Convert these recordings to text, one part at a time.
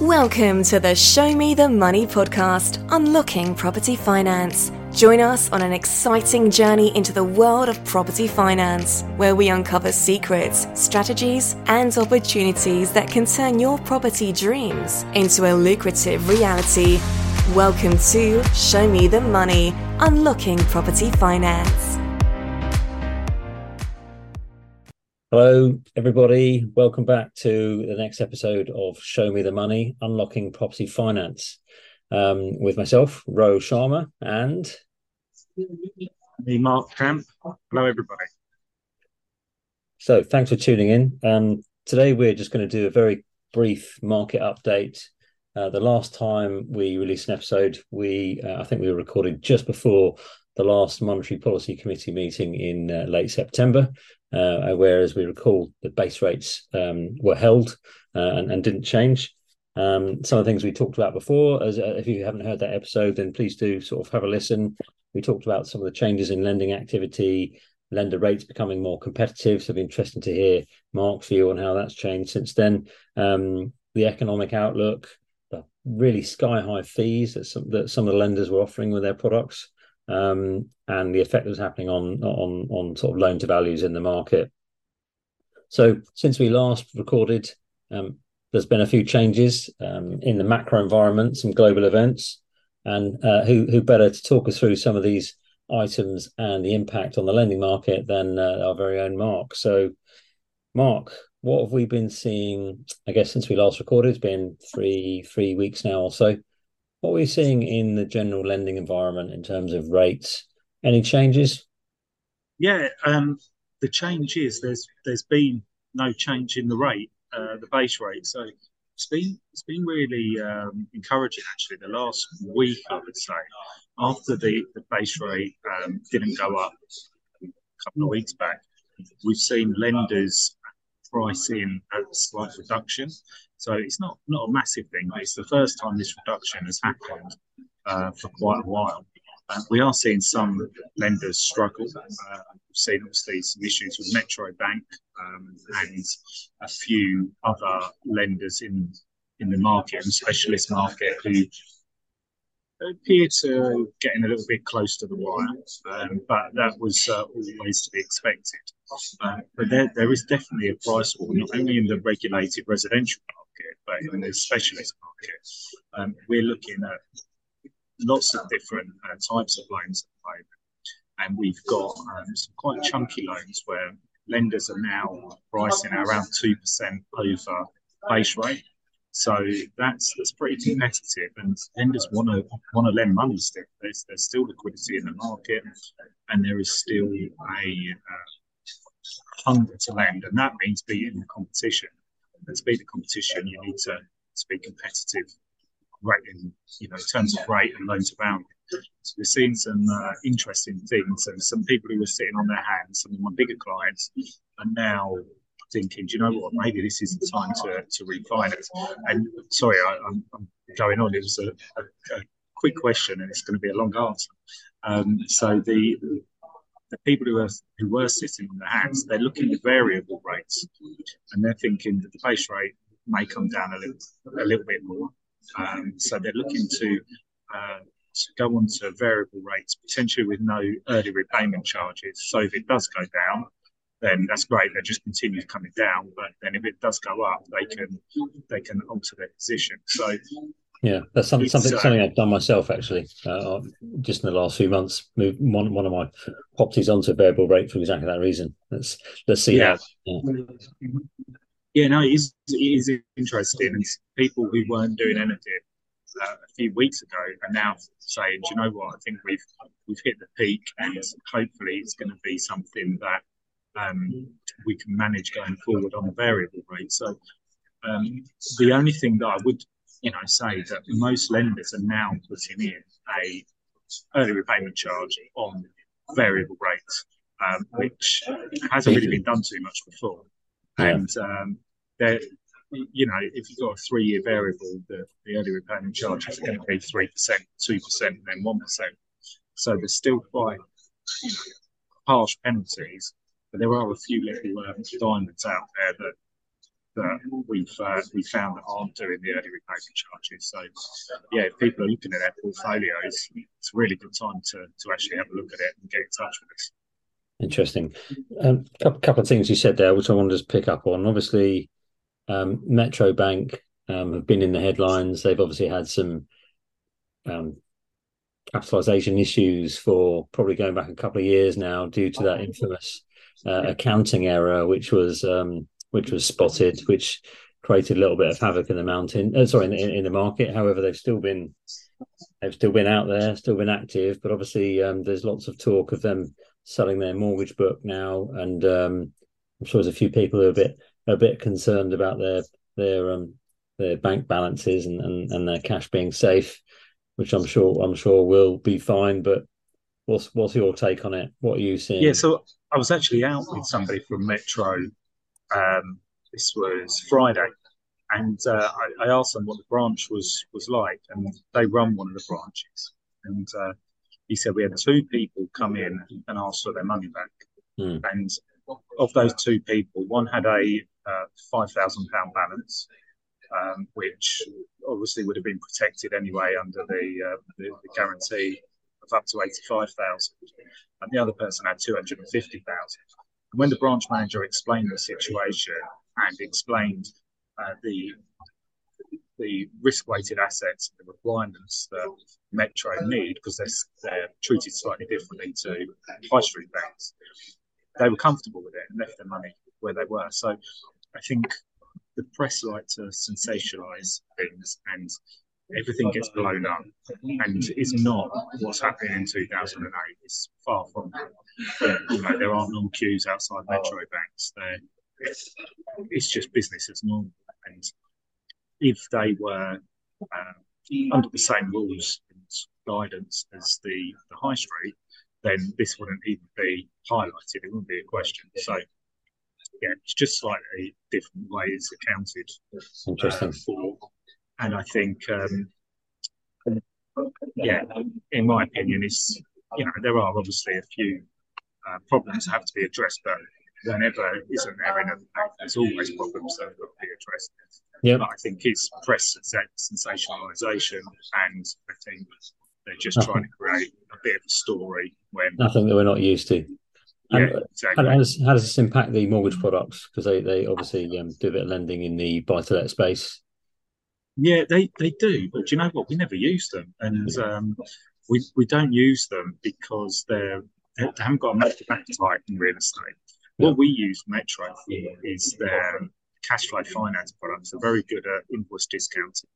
Welcome to the Show Me the Money podcast, Unlocking Property Finance. Join us on an exciting journey into the world of property finance, where we uncover secrets, strategies, and opportunities that can turn your property dreams into a lucrative reality. Welcome to Show Me the Money, Unlocking Property Finance. Hello, everybody. Welcome back to the next episode of Show Me the Money, Unlocking Property Finance, um, with myself, Ro Sharma, and me, Marc Champ. Hello, everybody. So, thanks for tuning in. Um, today, we're just going to do a very brief market update. Uh, the last time we released an episode, we uh, I think we were recorded just before the last Monetary Policy Committee meeting in uh, late September. Uh, whereas we recall the base rates um, were held uh, and, and, didn't change. Um, some of the things we talked about before, as uh, if you haven't heard that episode, then please do sort of have a listen. We talked about some of the changes in lending activity, lender rates becoming more competitive. So it'd be interesting to hear Marc's view on how that's changed since then. Um, the economic outlook, the really sky high fees that some, that some of the lenders were offering with their products, um, and the effect that was happening on on on sort of loan to values in the market. So since we last recorded, um, there's been a few changes um, in the macro environment, some global events, and uh, who who better to talk us through some of these items and the impact on the lending market than uh, our very own Marc. So, Marc, what have we been seeing? I guess since we last recorded, it's been three three weeks now or so. What are we seeing in the general lending environment in terms of rates? Any changes? Yeah, um, the change is there's there's been no change in the rate, uh, the base rate. So it's been it's been really um, encouraging actually. The last week, I would say, after the the base rate um, didn't go up a couple of weeks back, we've seen lenders price in a slight reduction. So it's not not a massive thing, but it's the first time this reduction has happened uh, for quite a while. Uh, we are seeing some lenders struggle. Uh, we've seen obviously some issues with Metro Bank um, and a few other lenders in in the market and specialist market who appear to getting a little bit close to the wire, um, but that was uh, always to be expected. But there, there is definitely a price war, not only in the regulated residential market, but in the specialist market. Um, we're looking at lots of different uh, types of loans at the moment. And we've got um, some quite chunky loans where lenders are now pricing around 2% over base rate. So that's that's pretty competitive, and lenders want to want to lend money still. There's, there's still liquidity in the market, and there is still a uh, hunger to lend, and that means beating the competition. And to beat the competition, you need to, to be competitive, right in you know terms of rate and to value. So we're seeing some uh, interesting things, and some people who were sitting on their hands, some of my bigger clients, are now thinking, do you know what? Maybe this is the time to, to refinance. And sorry, I, am going on. It was a, a, a, quick question, and it's going to be a long answer. Um, so the the people who are who were sitting on their hands, they're looking at variable rates, and they're thinking that the base rate may come down a little a little bit more. Um, so they're looking to uh, to go on to variable rates, potentially with no early repayment charges. So if it does go down, then that's great. They just continue coming down. But then if it does go up, they can they can alter their position. So yeah, that's something something, uh, something I've done myself actually. Uh, just in the last few months, moved one one of my properties onto a variable rate for exactly that reason. Let's let's see yeah. Yeah. yeah, no, it is, it is interesting. And people who weren't doing anything uh, a few weeks ago are now saying, "Do you know what? I think we've we've hit the peak, and hopefully it's going to be something that um, we can manage going forward on a variable rate." So um, the only thing that I would you know, say that most lenders are now putting in a early repayment charge on variable rates, um, which hasn't really been done too much before. And um, there, you know, if you've got a three-year variable, the, the early repayment charge is going to be three percent, two percent, and then one percent. So there's still quite harsh penalties, but there are a few little um, diamonds out there that that we've uh, we found that aren't doing the early repayment charges. So, yeah, if people are looking at their portfolios, it's a really good time to to actually have a look at it and get in touch with us. Interesting. A um, couple, of things you said there, which I wanted to just pick up on. Obviously, um, Metro Bank um, have been in the headlines. They've obviously had some um, capitalization issues for probably going back a couple of years now due to that infamous uh, accounting error, which was um, which was spotted, which created a little bit of havoc in the mountain. Uh, sorry, in, in, the market. However, they've still been they've still been out there, still been active. But obviously, um, there's lots of talk of them selling their mortgage book now, and um, I'm sure there's a few people who are a bit a bit concerned about their their um, their bank balances and, and, and their cash being safe, which I'm sure I'm sure will be fine. But what's what's your take on it? What are you seeing? Yeah, so I was actually out with somebody from Metro. Um, this was Friday, and uh, I, I, asked them what the branch was was like, and they run one of the branches, and uh, he said we had two people come in and ask for their money back, mm. and of those two people, one had a uh, five thousand pound balance, um, which obviously would have been protected anyway under the, uh, the, the guarantee of up to eighty five thousand, and the other person had two hundred and fifty thousand. And when the branch manager explained the situation and explained uh, the the risk-weighted assets, and the requirements that Metro need, because they're, they're treated slightly differently to high street banks, they were comfortable with it and left their money where they were. So I think the press like to sensationalize things and everything gets blown up and it's not what's happening in 2008 it's far from that you know there are no queues outside metro banks there it's, it's just business as normal and if they were uh, under the same rules and guidance as the, the high street then this wouldn't even be highlighted. It wouldn't be a question. So, yeah, it's just slightly different ways accounted Interesting. Uh, for. And I think, um, yeah, in my opinion, is you know there are obviously a few uh, problems that have to be addressed, but whenever isn't there a there's always problems that have got to be addressed. Yeah, I think it's press sensationalisation, and I think they're just Nothing. trying to create a bit of a story when nothing that we're not used to. And yeah, exactly. how, does, how does this impact the mortgage products? Because they, they obviously um, do a bit of lending in the buy to let space. Yeah, they, they do. But you know what? We never use them. And um, we, we don't use them because they're, they haven't got a massive appetite in real estate. Yeah. What we use Metro for is their cash flow finance products. They're very good at invoice discounting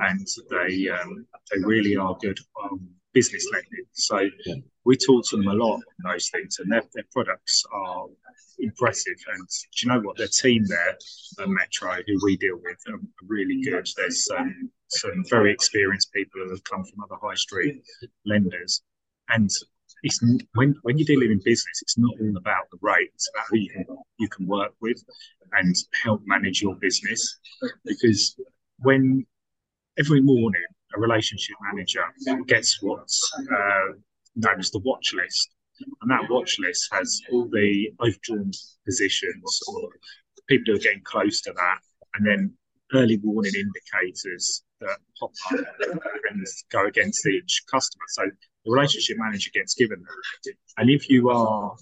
and they um, they really are good on business lending. So yeah. we talk to them a lot on those things, and their, their products are impressive. And do you know what? Their team there at Metro, who we deal with, are really good. There's um, some very experienced people who have come from other high street lenders, and it's when when you're dealing in business, it's not all about the rate. It's about who you can you can work with and help manage your business. Because when every morning a relationship manager gets what's uh, known as the watch list. And that watch list has all the overdrawn positions or people who are getting close to that, and then early warning indicators that pop up and go against each customer. So the relationship manager gets given that. And if you are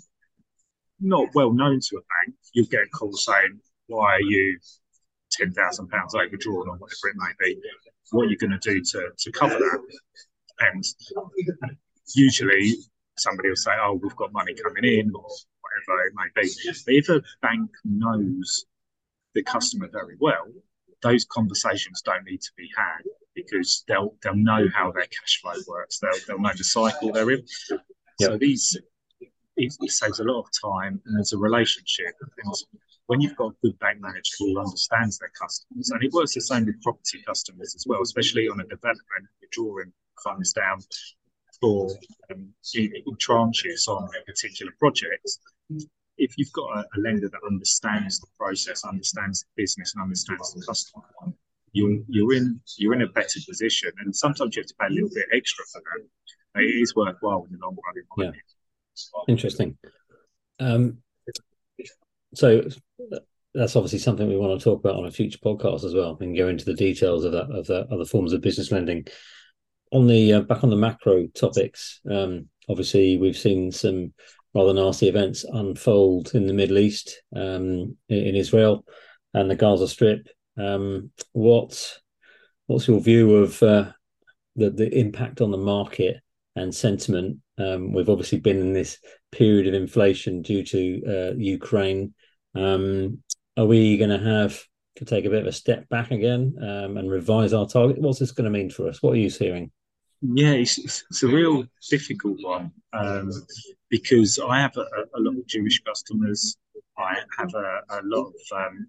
not well known to a bank, you'll get a call saying, Why are you ten thousand pounds overdrawn or whatever it may be, what are you going to do to to cover that? And usually somebody will say, "Oh, we've got money coming in," or whatever it may be. But if a bank knows the customer very well, those conversations don't need to be had because they'll they'll know how their cash flow works. They'll they'll know the cycle they're in. Yep. So these it, it, saves a lot of time and there's a relationship. And when you've got a good bank manager who understands their customers, and it works the same with property customers as well, especially on a development, you're drawing funds down for um, tranches on a particular project. If you've got a, a, lender that understands the process, understands the business, and understands the customer, you're you're in you're in a better position. And sometimes you have to pay a little bit extra for that. It is worthwhile in the long run. yeah. Interesting. Um, so that's obviously something we want to talk about on a future podcast as well, and go into the details of that of the other forms of business lending. On the uh, back on the macro topics, um, obviously we've seen some rather nasty events unfold in the Middle East, um, in Israel, and the Gaza Strip. Um, what what's your view of uh, the the impact on the market and sentiment? Um, we've obviously been in this period of inflation due to uh, Ukraine. Um, are we going to have to take a bit of a step back again um, and revise our target? What's this going to mean for us? What are you hearing? Yeah, it's, it's a real difficult one um, because I have a, a, lot of Jewish customers. I have a, a lot of um,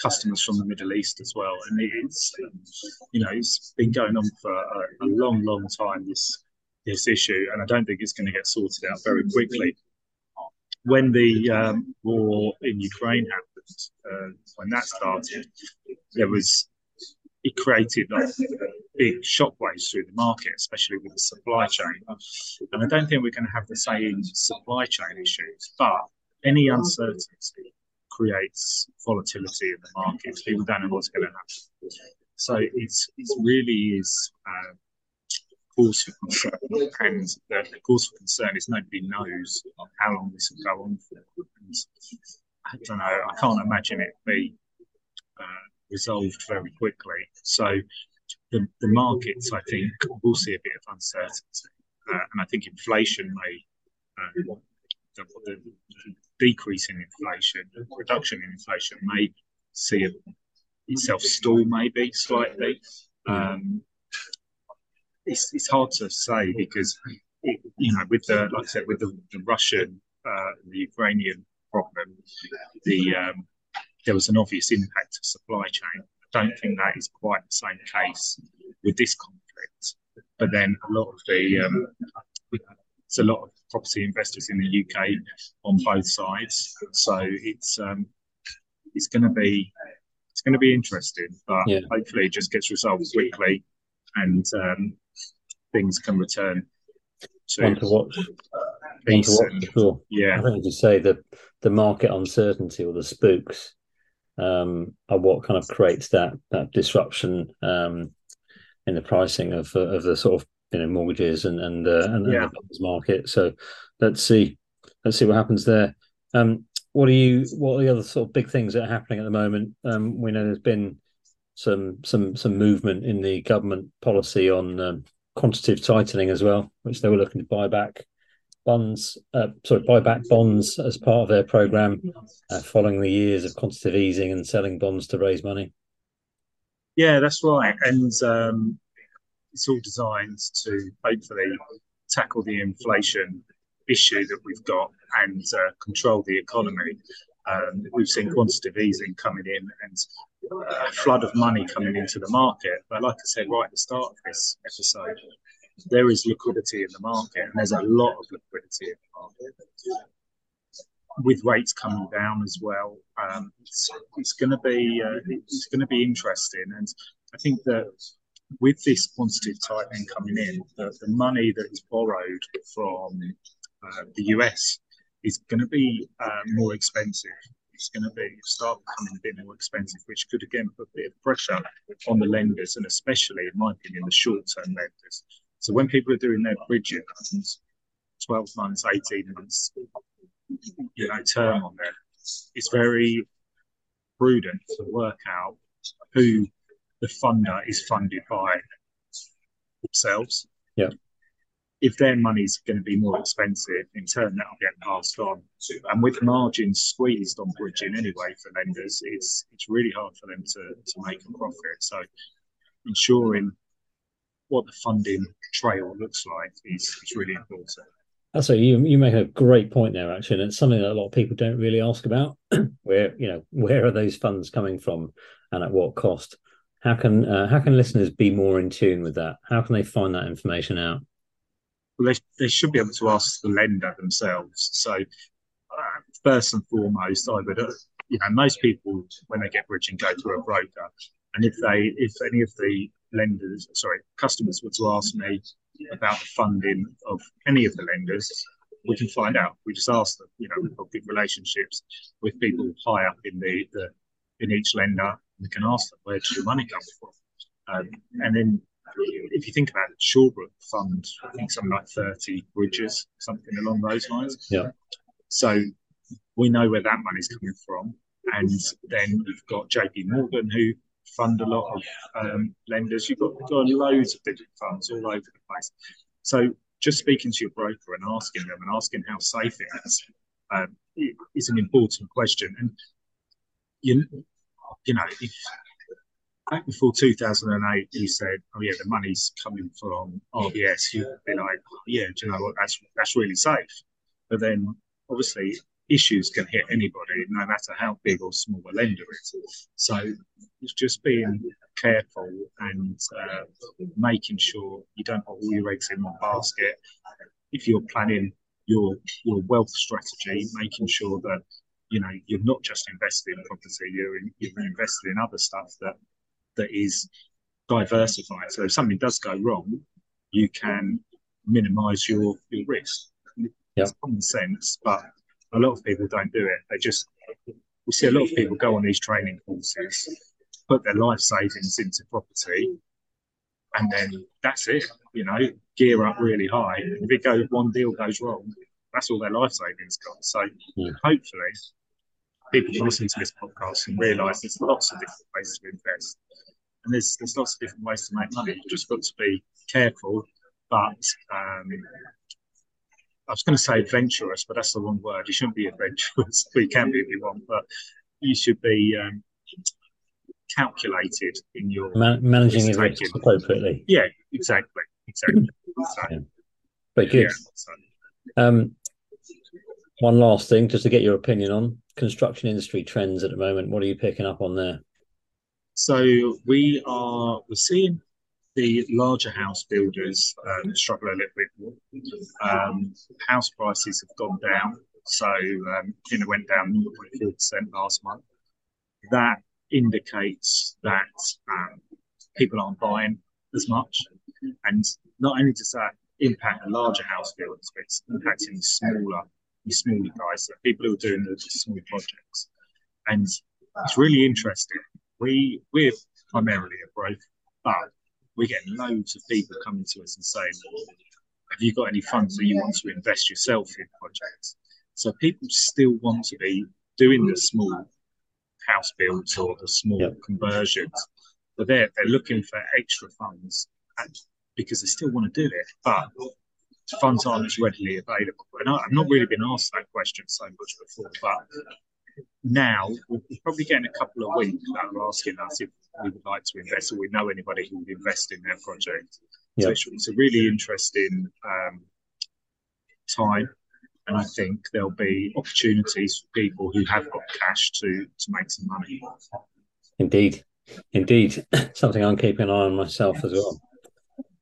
customers from the Middle East as well, and it's you know it's been going on for a, a, long, long time. This this issue, and I don't think it's going to get sorted out very quickly. When the um, war in Ukraine happened, uh, when that started, there was it created like big shockwaves through the market, especially with the supply chain. And I don't think we're going to have the same supply chain issues, but any uncertainty creates volatility in the markets. People don't know what's going to happen. So it's it really is uh, cause for concern, and the, the cause for concern is nobody knows how long this will go on for. And I don't know. I can't imagine it be uh, resolved very quickly. So the, the markets, I think, will see a bit of uncertainty. Uh, and I think inflation may, uh, the, the, decrease in inflation, the reduction in inflation may see a, itself stall maybe slightly. Um, it's, it's hard to say because, it, you know, with the, like I said, with the, the Russian, uh, the Ukrainian problem, the um, there was an obvious impact of supply chain. I don't think that is quite the same case with this conflict. But then a lot of the um, there's a lot of property investors in the UK on both sides, so it's um, it's going to be it's going to be interesting. But yeah. hopefully, it just gets resolved quickly, and um, things can return to, One to watch. One to watch for sure. Yeah, I think you say that the market uncertainty or the spooks um, are what kind of creates that that disruption um, in the pricing of of the sort of you know mortgages and and uh, and, yeah. and the market. So let's see let's see what happens there. Um, what are you? What are the other sort of big things that are happening at the moment? Um, we know there's been some some some movement in the government policy on um, quantitative tightening as well, which they were looking to buy back bonds, uh, sorry, buy back bonds as part of their program uh, following the years of quantitative easing and selling bonds to raise money. Yeah, that's right. And um, it's all designed to hopefully tackle the inflation issue that we've got and uh, control the economy. Um, we've seen quantitative easing coming in and a flood of money coming into the market. But like I said right at the start of this episode, there is liquidity in the market, and there's a lot of liquidity in the market. With rates coming down as well, um, it's, it's going to be uh, it's going to be interesting, and I think that with this quantitative tightening coming in, the, the money that is borrowed from uh, the US is going to be uh, more expensive. It's going to be start becoming a bit more expensive, which could again put a bit of pressure on the lenders, and especially, in my opinion, the short-term lenders. So when people are doing their bridging, 12 months, 18 months, you know, term on there, it's very prudent to work out who the funder is funded by themselves. Yeah. If their money is going to be more expensive, in turn that'll get passed on. And with margins squeezed on bridging anyway for lenders, it's it's really hard for them to, to make a profit. So ensuring what the funding trail looks like is, is really important. So you you make a great point there, actually, and it's something that a lot of people don't really ask about. where you know where are those funds coming from, and at what cost? How can uh, how can listeners be more in tune with that? How can they find that information out? Well, they, they should be able to ask the lender themselves. So uh, first and foremost, I would uh, you know most people when they get bridging go through a broker, and if they if any of the lenders, sorry, customers were to ask me about the funding of any of the lenders, we can find out. We just ask them. You know, we've got good relationships with people high up in the, the in each lender. We can ask them where does your money come from, um, and then if you think about it, Shawbrook fund, I think something like 30 bridges, something along those lines. Yeah. So we know where that money's coming from. And then you've got JP Morgan who fund a lot of um, lenders. You've got, got loads of different funds all over the place. So just speaking to your broker and asking them and asking how safe it is um, is an important question. And you, you know, if back before 2008, you said, "Oh yeah, the money's coming from RBS," you'd be like, oh, "Yeah, do you know what? That's that's really safe." But then, obviously, issues can hit anybody, no matter how big or small a lender is. So it's just being careful and uh, making sure you don't put all your eggs in one basket. If you're planning your your wealth strategy, making sure that you know you're not just investing in property, you're in, you're invested in other stuff that that is diversified. So if something does go wrong, you can minimise your your risk. Yeah. It's common sense, but a lot of people don't do it. They just we see a lot of people go on these training courses, put their life savings into property, and then that's it. You know, gear up really high. If it goes one deal goes wrong, that's all their life savings got. So Yeah. hopefully people can listen to this podcast and realise there's lots of different ways to invest. And there's there's lots of different ways to make money. You've just got to be careful, but um, I was going to say adventurous, but that's the wrong word. You shouldn't be adventurous. you can be if you want, but you should be um, calculated in your. Man- managing your Risk appropriately. Yeah, exactly, exactly. So, Yeah. But good. yeah, so- Um, one last thing, just to get your opinion on construction industry trends at the moment. What are you picking up on there? So we are we're seeing the larger house builders um, struggle a little bit. Um, house prices have gone down, so um, you know went down 0.4 percent last month. That indicates that um, people aren't buying as much, and not only does that impact the larger house builders, but it's impacting the smaller, the smaller guys, the people who are doing the small projects, and it's really interesting we we're primarily a broker, but we're getting loads of people coming to us and saying, "Have you got any funds that you want to invest yourself in projects?" So people still want to be doing the small house builds or the small Yep. conversions, but they're they're looking for extra funds and, because they still want to do it, but funds aren't as readily available. And I, I've not really been asked that question so much before, but now we're probably getting a couple of weeks that are asking us if we would like to invest or we know anybody who would invest in their project. Yeah. So it's, it's a really interesting um, time. And I think there'll be opportunities for people who have got cash to to make some money. Indeed, indeed, something I'm keeping an eye on myself as well.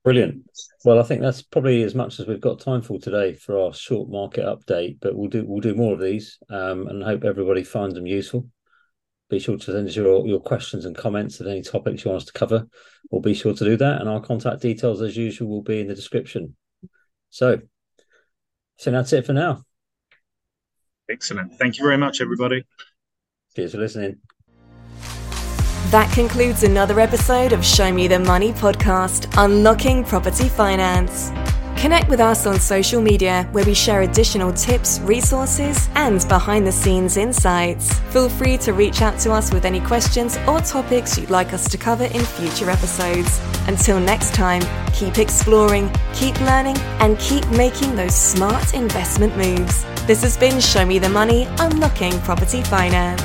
Brilliant. Well, I think that's probably as much as we've got time for today for our short market update. But we'll do we'll do more of these, um, and hope everybody finds them useful. Be sure to send us your your questions and comments at any topics you want us to cover. We'll be sure to do that, and our contact details, as usual, will be in the description. So, so that's it for now. Excellent. Thank you very much, everybody. Cheers for listening. That concludes another episode of Show Me the Money podcast, Unlocking Property Finance. Connect with us on social media where we share additional tips, resources, and behind the scenes insights. Feel free to reach out to us with any questions or topics you'd like us to cover in future episodes. Until next time, keep exploring, keep learning, and keep making those smart investment moves. This has been Show Me the Money, Unlocking Property Finance.